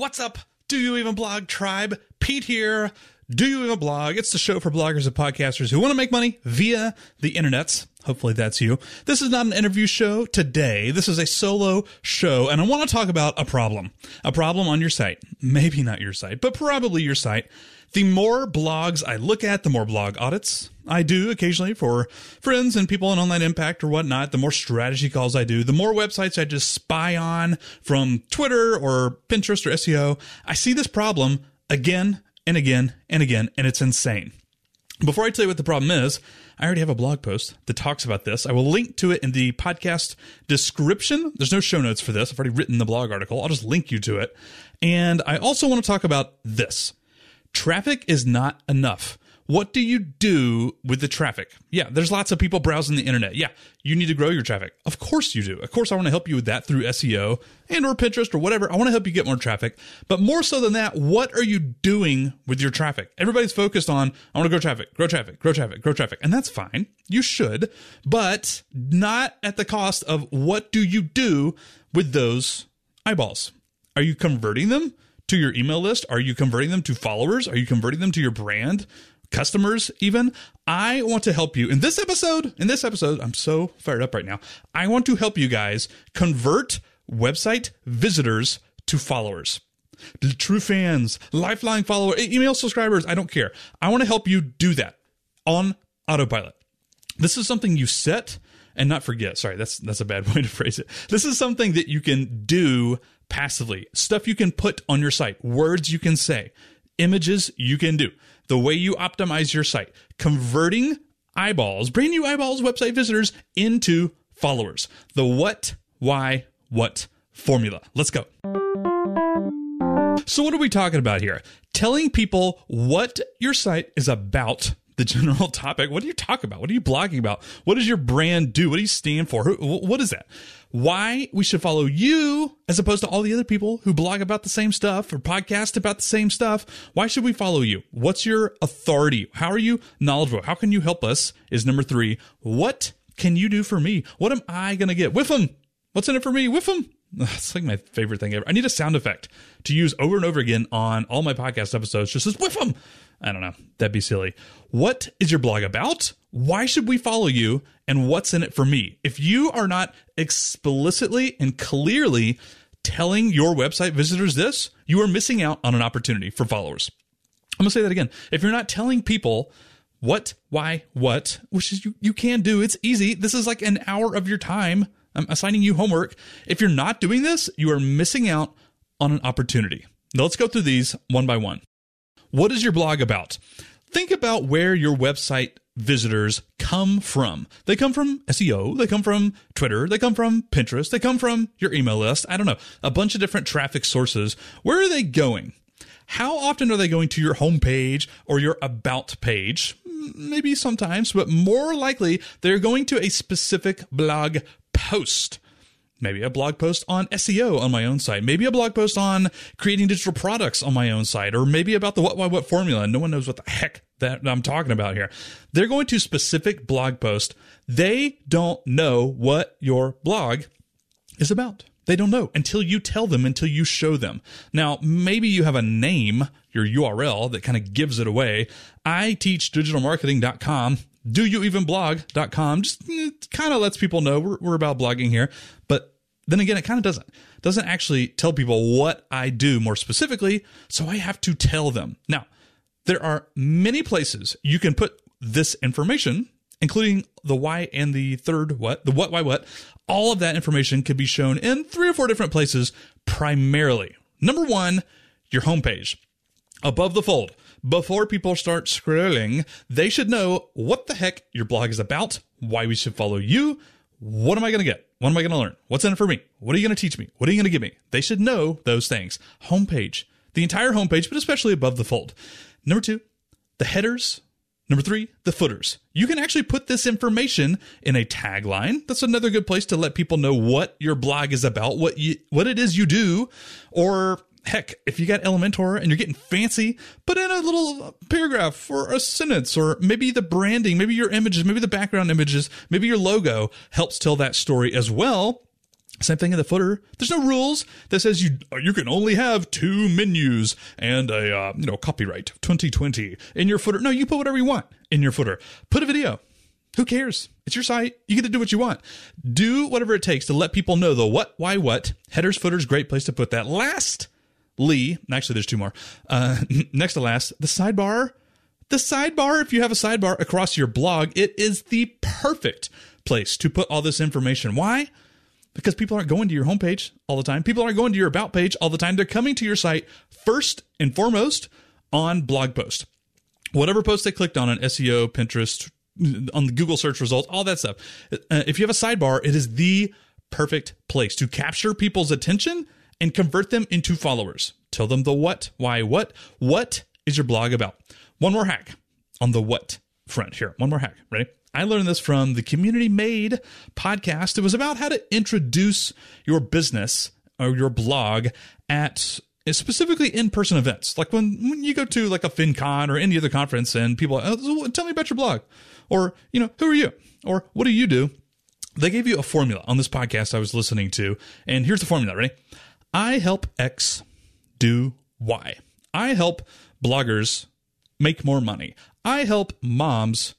What's up? Do you even blog tribe? Pete here. Do you even blog? It's the show for bloggers and podcasters who want to make money via the internets. Hopefully that's you. This is not an interview show today. This is a solo show and I want to talk about a problem. A problem on your site. Maybe not your site, but probably your site. The more blogs I look at, the more blog audits I do occasionally for friends and people in online impact or whatnot, the more strategy calls I do, the more websites I just spy on from Twitter or Pinterest or SEO. I see this problem again and again and again, and it's insane. Before I tell you what the problem is, I already have a blog post that talks about this. I will link to it in the podcast description. There's no show notes for this. I've already written the blog article. I'll just link you to it. And I also want to talk about this. Traffic is not enough. What do you do with the traffic? Yeah, there's lots of people browsing the internet. Yeah, you need to grow your traffic. Of course you do. Of course I want to help you with that through SEO and or Pinterest or whatever. I want to help you get more traffic. But more so than that, what are you doing with your traffic? Everybody's focused on I want to grow traffic, grow traffic, grow traffic, grow traffic. And that's fine. You should, but not at the cost of what do you do with those eyeballs? Are you converting them? To your email list? Are you converting them to followers? Are you converting them to your brand? Customers, even. I want to help you in this episode. In this episode, I'm so fired up right now. I want to help you guys convert website visitors to followers. True fans, lifelong follower, email subscribers, I don't care. I want to help you do that on autopilot. This is something you set and not forget. Sorry, that's that's a bad way to phrase it. This is something that you can do passively. Stuff you can put on your site, words you can say, images you can do, the way you optimize your site, converting eyeballs, brand new eyeballs, website visitors into followers. The what, why, what formula. Let's go. So, what are we talking about here? Telling people what your site is about the general topic. What do you talk about? What are you blogging about? What does your brand do? What do you stand for? What is that? Why we should follow you as opposed to all the other people who blog about the same stuff or podcast about the same stuff. Why should we follow you? What's your authority? How are you knowledgeable? How can you help us? Is number three. What can you do for me? What am I going to get? With them. What's in it for me? With them. It's like my favorite thing ever. I need a sound effect to use over and over again on all my podcast episodes. Just as whiff them. I don't know. That'd be silly. What is your blog about? Why should we follow you? And what's in it for me? If you are not explicitly and clearly telling your website visitors this, you are missing out on an opportunity for followers. I'm to say that again. If you're not telling people what, why, what, which is you, you can do, it's easy. This is like an hour of your time. I'm assigning you homework. If you're not doing this, you are missing out on an opportunity. Now let's go through these one by one. What is your blog about? Think about where your website visitors come from. They come from SEO, they come from Twitter, they come from Pinterest, they come from your email list. I don't know, a bunch of different traffic sources. Where are they going? How often are they going to your homepage or your about page? Maybe sometimes, but more likely they're going to a specific blog post maybe a blog post on SEO on my own site, maybe a blog post on creating digital products on my own site, or maybe about the what, why, what formula. No one knows what the heck that I'm talking about here. They're going to specific blog post. They don't know what your blog is about. They don't know until you tell them, until you show them. Now, maybe you have a name, your URL that kind of gives it away. I teach digitalmarketing.com do you even blog.com just mm, kind of lets people know we're, we're about blogging here. But then again it kind of doesn't doesn't actually tell people what i do more specifically so i have to tell them. Now there are many places you can put this information including the why and the third what the what why what. All of that information can be shown in three or four different places primarily. Number one your homepage. Above the fold before people start scrolling, they should know what the heck your blog is about, why we should follow you, what am I going to get? What am I going to learn? What's in it for me? What are you going to teach me? What are you going to give me? They should know those things. Homepage, the entire homepage, but especially above the fold. Number two, the headers. Number three, the footers. You can actually put this information in a tagline. That's another good place to let people know what your blog is about, what you, what it is you do, or Heck, if you got Elementor and you're getting fancy, put in a little paragraph or a sentence, or maybe the branding, maybe your images, maybe the background images, maybe your logo helps tell that story as well. Same thing in the footer. There's no rules that says you you can only have two menus and a uh, you know copyright 2020 in your footer. No, you put whatever you want in your footer. Put a video. Who cares? It's your site. You get to do what you want. Do whatever it takes to let people know the what, why, what. Headers, footers, great place to put that. Lastly, actually, there's two more. Uh, next to last, the sidebar. The sidebar, if you have a sidebar across your blog, it is the perfect place to put all this information. Why? because people aren't going to your homepage all the time. People aren't going to your about page all the time. They're coming to your site first and foremost on blog post. Whatever post they clicked on on SEO, Pinterest, on the Google search results, all that stuff. Uh, if you have a sidebar, it is the perfect place to capture people's attention and convert them into followers. Tell them the what, why, what. What is your blog about? One more hack on the what front here. One more hack. Ready? I learned this from the Community Made podcast. It was about how to introduce your business or your blog at specifically in-person events. Like when, when you go to like a FinCon or any other conference and people, oh, tell me about your blog or, you know, who are you or what do you do? They gave you a formula on this podcast I was listening to. And here's the formula. Ready? I help X do Y. I help bloggers make more money. I help moms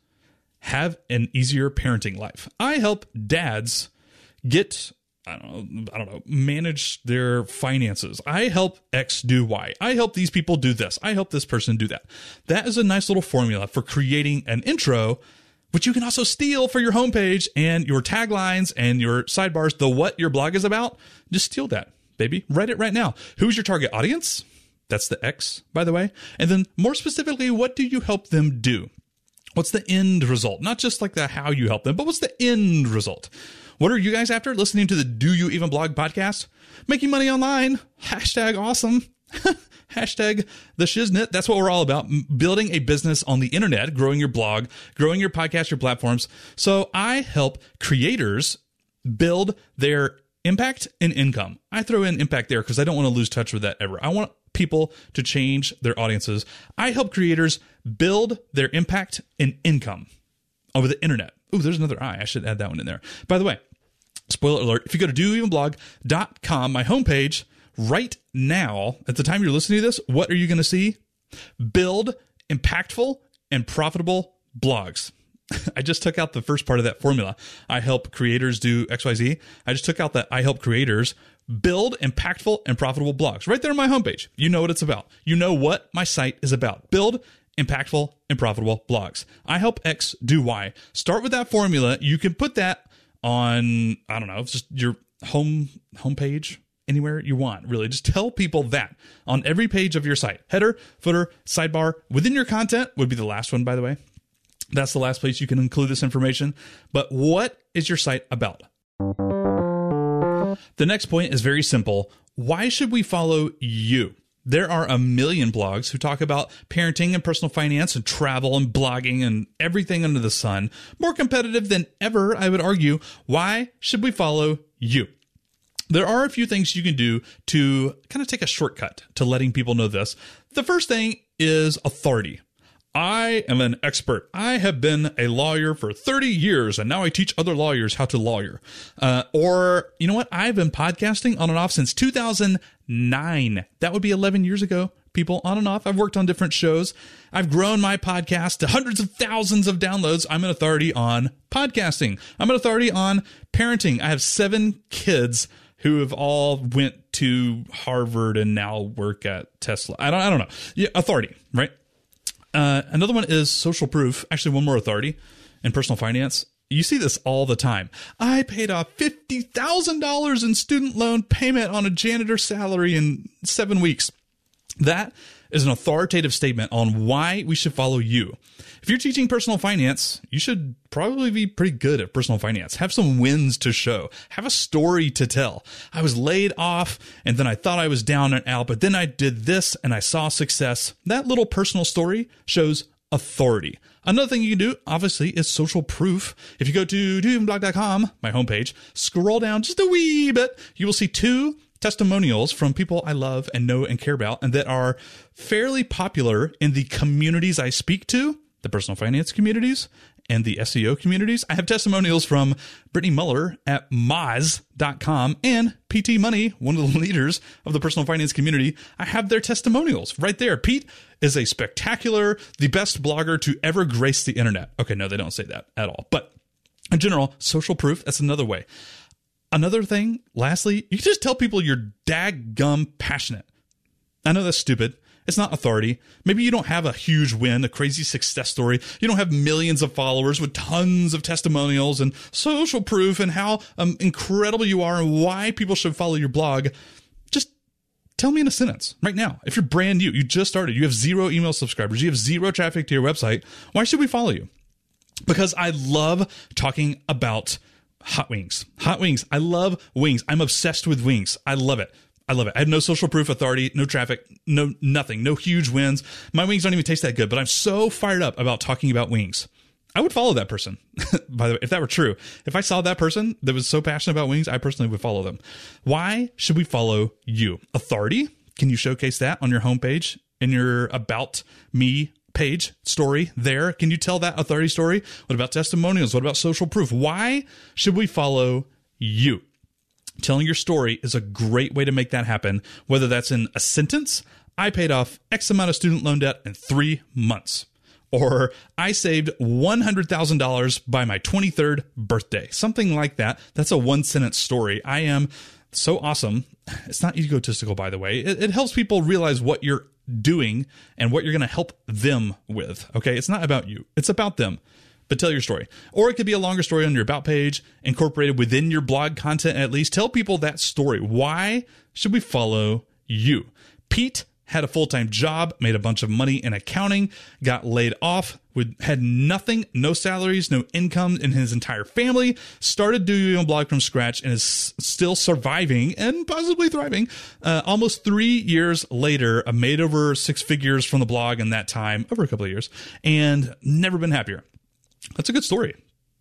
have an easier parenting life. I help dads get I don't know, I don't know, manage their finances. I help X do Y. I help these people do this. I help this person do that. That is a nice little formula for creating an intro, which you can also steal for your homepage and your taglines and your sidebars, the what your blog is about. Just steal that, baby. Write it right now. Who's your target audience? That's the X, by the way. And then more specifically, what do you help them do? What's the end result? Not just like the how you help them, but what's the end result? What are you guys after? Listening to the Do You Even Blog podcast? Making money online. Hashtag awesome. Hashtag the shiznit. That's what we're all about. Building a business on the internet, growing your blog, growing your podcast, your platforms. So I help creators build their impact and income. I throw in impact there because I don't want to lose touch with that ever. I want people to change their audiences. I help creators build their impact and income over the internet. Ooh, there's another I. I should add that one in there. By the way, spoiler alert, if you go to doyouevenblog.com, my homepage, right now, at the time you're listening to this, what are you going to see? Build impactful and profitable blogs. I just took out the first part of that formula. I help creators do XYZ. I just took out that I help creators build impactful and profitable blogs right there on my homepage. You know what it's about. You know what my site is about. Build impactful and profitable blogs. I help X do Y. Start with that formula. You can put that on, I don't know, just your home homepage, anywhere you want, really. Just tell people that on every page of your site. Header, footer, sidebar, within your content would be the last one, by the way. That's the last place you can include this information. But what is your site about? The next point is very simple. Why should we follow you? There are a million blogs who talk about parenting and personal finance and travel and blogging and everything under the sun. More competitive than ever, I would argue. Why should we follow you? There are a few things you can do to kind of take a shortcut to letting people know this. The first thing is authority. I am an expert. I have been a lawyer for 30 years and now I teach other lawyers how to lawyer. Uh, or, you know what? I've been podcasting on and off since 2009. That would be 11 years ago. People on and off. I've worked on different shows. I've grown my podcast to hundreds of thousands of downloads. I'm an authority on podcasting. I'm an authority on parenting. I have seven kids who have all went to Harvard and now work at Tesla. I don't, I don't know. Yeah, authority, right? Uh, another one is social proof. Actually, one more authority in personal finance. You see this all the time. I paid off $50,000 in student loan payment on a janitor salary in seven weeks. That is an authoritative statement on why we should follow you. If you're teaching personal finance, you should probably be pretty good at personal finance. Have some wins to show. Have a story to tell. I was laid off and then I thought I was down and out, but then I did this and I saw success. That little personal story shows authority. Another thing you can do, obviously, is social proof. If you go to doyouevenblog.com, my homepage, scroll down just a wee bit, you will see two testimonials from people I love and know and care about and that are fairly popular in the communities I speak to, the personal finance communities and the SEO communities. I have testimonials from Britney Muller at Moz.com and PT Money, one of the leaders of the personal finance community. I have their testimonials right there. Pete is a spectacular, the best blogger to ever grace the internet. Okay, no, they don't say that at all. But in general, social proof, that's another way. Another thing, lastly, you just tell people you're daggum passionate. I know that's stupid. It's not authority. Maybe you don't have a huge win, a crazy success story. You don't have millions of followers with tons of testimonials and social proof and how um, incredible you are and why people should follow your blog. Just tell me in a sentence right now. If you're brand new, you just started, you have zero email subscribers, you have zero traffic to your website, why should we follow you? Because I love talking about hot wings. Hot wings. I love wings. I'm obsessed with wings. I love it. I love it. I have no social proof authority, no traffic, no nothing, no huge wins. My wings don't even taste that good, but I'm so fired up about talking about wings. I would follow that person. By the way, if that were true, if I saw that person that was so passionate about wings, I personally would follow them. Why should we follow you? Authority? Can you showcase that on your homepage in your about me page story there? Can you tell that authority story? What about testimonials? What about social proof? Why should we follow you? Telling your story is a great way to make that happen, whether that's in a sentence. I paid off X amount of student loan debt in three months. Or I saved $100,000 by my 23rd birthday. Something like that. That's a one sentence story. I am so awesome. It's not egotistical, by the way. It, it helps people realize what you're doing and what you're going to help them with. Okay. It's not about you, it's about them but tell your story. Or it could be a longer story on your about page, incorporated within your blog content at least. Tell people that story. Why should we follow you? Pete had a full-time job, made a bunch of money in accounting, got laid off, with had nothing, no salaries, no income in his entire family, started doing a blog from scratch and is still surviving and possibly thriving. Uh, almost three years later, I made over six figures from the blog in that time, over a couple of years, and never been happier. That's a good story.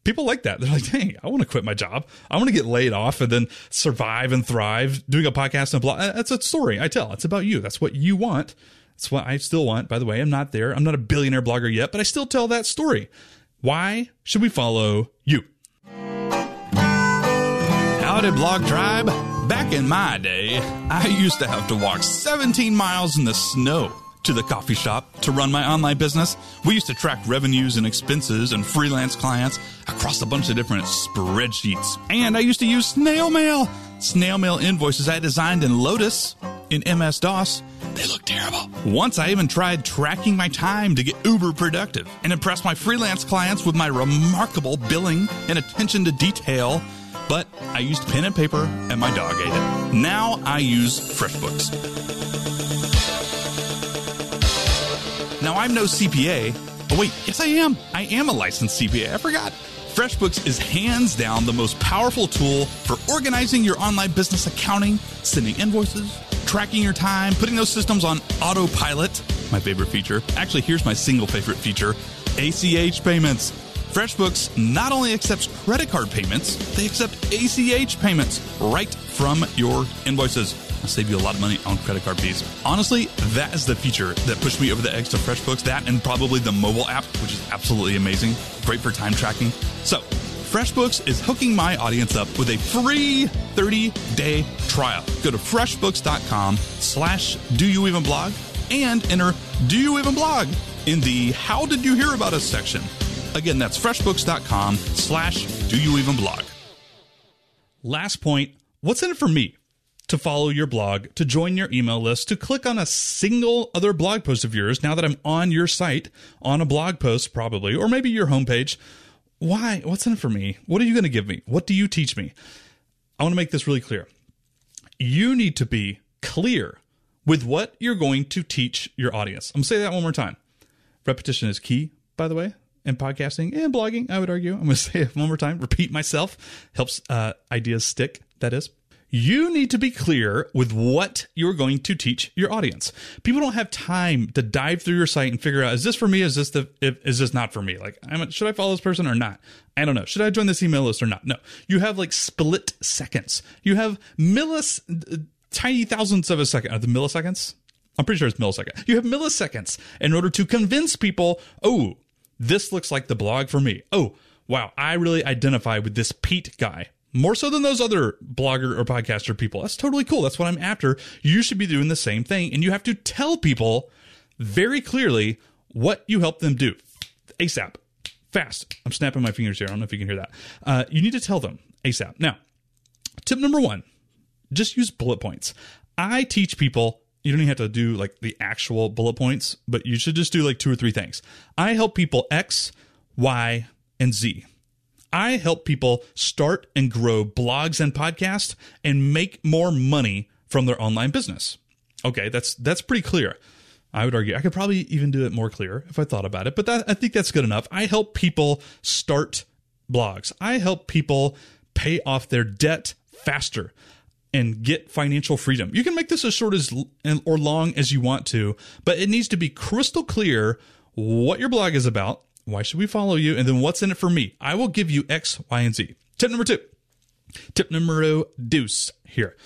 People like that. They're like, dang, I want to quit my job. I want to get laid off and then survive and thrive doing a podcast and a blog. Uh, that's a story I tell. It's about you. That's what you want. That's what I still want. By the way, I'm not there. I'm not a billionaire blogger yet, but I still tell that story. Why should we follow you? Howdy, Blog Tribe. Back in my day, I used to have to walk 17 miles in the snow to the coffee shop to run my online business. We used to track revenues and expenses and freelance clients across a bunch of different spreadsheets. And I used to use snail mail. Snail mail invoices I designed in Lotus in MS DOS. They look terrible. Once I even tried tracking my time to get uber productive and impress my freelance clients with my remarkable billing and attention to detail. But I used pen and paper and my dog ate it. Now I use FreshBooks. Now, I'm no CPA. Oh, wait, yes, I am. I am a licensed CPA. I forgot. FreshBooks is hands down the most powerful tool for organizing your online business accounting, sending invoices, tracking your time, putting those systems on autopilot. My favorite feature. Actually, here's my single favorite feature ACH payments. FreshBooks not only accepts credit card payments, they accept ACH payments right from your invoices. I'll save you a lot of money on credit card fees. Honestly, that is the feature that pushed me over the edge to FreshBooks. That and probably the mobile app, which is absolutely amazing. Great for time tracking. So, FreshBooks is hooking my audience up with a free 30-day trial. Go to freshbooks.com slash do you even blog and enter do you even blog in the how did you hear about us section. Again, that's freshbooks.com slash do you even blog. Last point, what's in it for me? To follow your blog, to join your email list, to click on a single other blog post of yours now that I'm on your site, on a blog post probably, or maybe your homepage. Why? What's in it for me? What are you going to give me? What do you teach me? I want to make this really clear. You need to be clear with what you're going to teach your audience. I'm going to say that one more time. Repetition is key, by the way, in podcasting and blogging, I would argue. I'm going to say it one more time. Repeat myself helps uh, ideas stick, that is you need to be clear with what you're going to teach your audience. People don't have time to dive through your site and figure out is this for me? Is this the is this not for me? Like, I'm, should I follow this person or not? I don't know. Should I join this email list or not? No. You have like split seconds. You have millis tiny thousandths of a second. Are the milliseconds? I'm pretty sure it's millisecond. You have milliseconds in order to convince people. Oh, this looks like the blog for me. Oh, wow, I really identify with this Pete guy more so than those other blogger or podcaster people. That's totally cool. That's what I'm after. You should be doing the same thing. And you have to tell people very clearly what you help them do ASAP, fast. I'm snapping my fingers here. I don't know if you can hear that. Uh, you need to tell them ASAP. Now, tip number one just use bullet points. I teach people you don't even have to do like the actual bullet points, but you should just do like two or three things. I help people X, Y, and Z. I help people start and grow blogs and podcasts and make more money from their online business. Okay, that's that's pretty clear. I would argue I could probably even do it more clear if I thought about it, but that, I think that's good enough. I help people start blogs. I help people pay off their debt faster and get financial freedom. You can make this as short as or long as you want to, but it needs to be crystal clear what your blog is about why should we follow you? And then what's in it for me? I will give you X, Y, and Z. Tip number two. Tip numero dos here.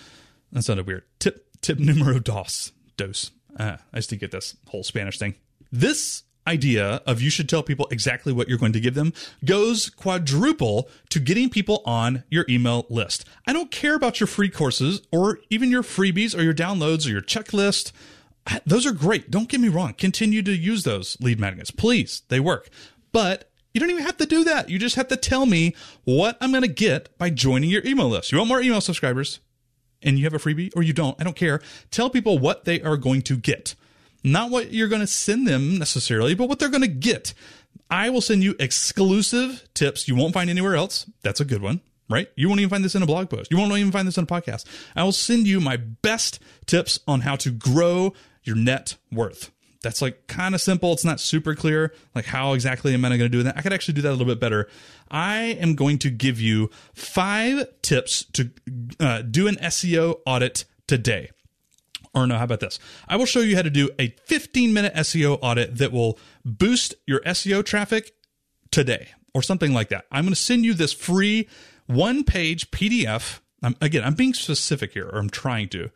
That sounded weird. Tip tip numero dos. Dos. Uh, I just didn't get this whole Spanish thing. This idea of you should tell people exactly what you're going to give them goes quadruple to getting people on your email list. I don't care about your free courses or even your freebies or your downloads or your checklist those are great. Don't get me wrong. Continue to use those lead magnets. Please, they work. But you don't even have to do that. You just have to tell me what I'm going to get by joining your email list. You want more email subscribers and you have a freebie or you don't, I don't care. Tell people what they are going to get. Not what you're going to send them necessarily, but what they're going to get. I will send you exclusive tips you won't find anywhere else. That's a good one right? You won't even find this in a blog post. You won't even find this in a podcast. I will send you my best tips on how to grow your net worth. That's like kind of simple. It's not super clear. Like, how exactly am I going to do that? I could actually do that a little bit better. I am going to give you five tips to uh, do an SEO audit today. Or no, how about this? I will show you how to do a 15 minute SEO audit that will boost your SEO traffic today or something like that. I'm going to send you this free one page PDF. I'm, again, I'm being specific here, or I'm trying to.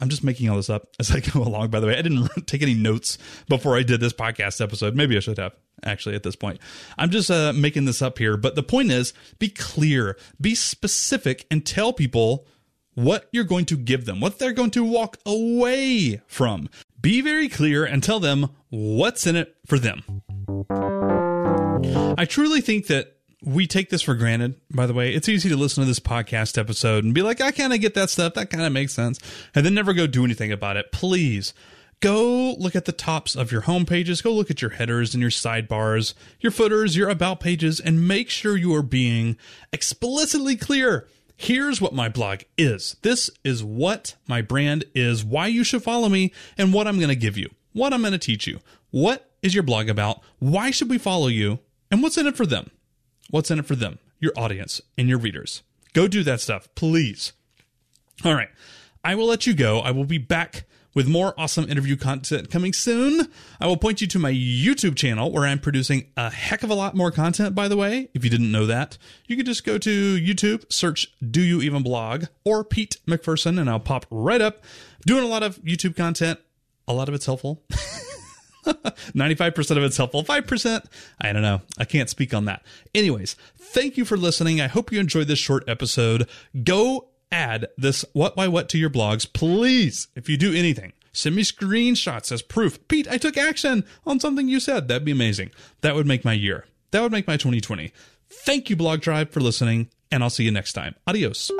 I'm just making all this up as I go along, by the way. I didn't take any notes before I did this podcast episode. Maybe I should have, actually, at this point. I'm just uh, making this up here. But the point is be clear, be specific, and tell people what you're going to give them, what they're going to walk away from. Be very clear and tell them what's in it for them. I truly think that we take this for granted, by the way. It's easy to listen to this podcast episode and be like, I kind of get that stuff. That kind of makes sense. And then never go do anything about it. Please go look at the tops of your home pages. Go look at your headers and your sidebars, your footers, your about pages, and make sure you are being explicitly clear. Here's what my blog is. This is what my brand is, why you should follow me, and what I'm going to give you, what I'm going to teach you. What is your blog about? Why should we follow you? And what's in it for them? What's in it for them, your audience, and your readers? Go do that stuff, please. All right. I will let you go. I will be back with more awesome interview content coming soon. I will point you to my YouTube channel where I'm producing a heck of a lot more content, by the way. If you didn't know that, you could just go to YouTube, search Do You Even Blog or Pete McPherson, and I'll pop right up. Doing a lot of YouTube content. A lot of it's helpful. 95% of it's helpful. 5%, I don't know. I can't speak on that. Anyways, thank you for listening. I hope you enjoyed this short episode. Go add this what by what to your blogs. Please, if you do anything, send me screenshots as proof. Pete, I took action on something you said. That'd be amazing. That would make my year. That would make my 2020. Thank you, Blog Tribe, for listening, and I'll see you next time. Adios.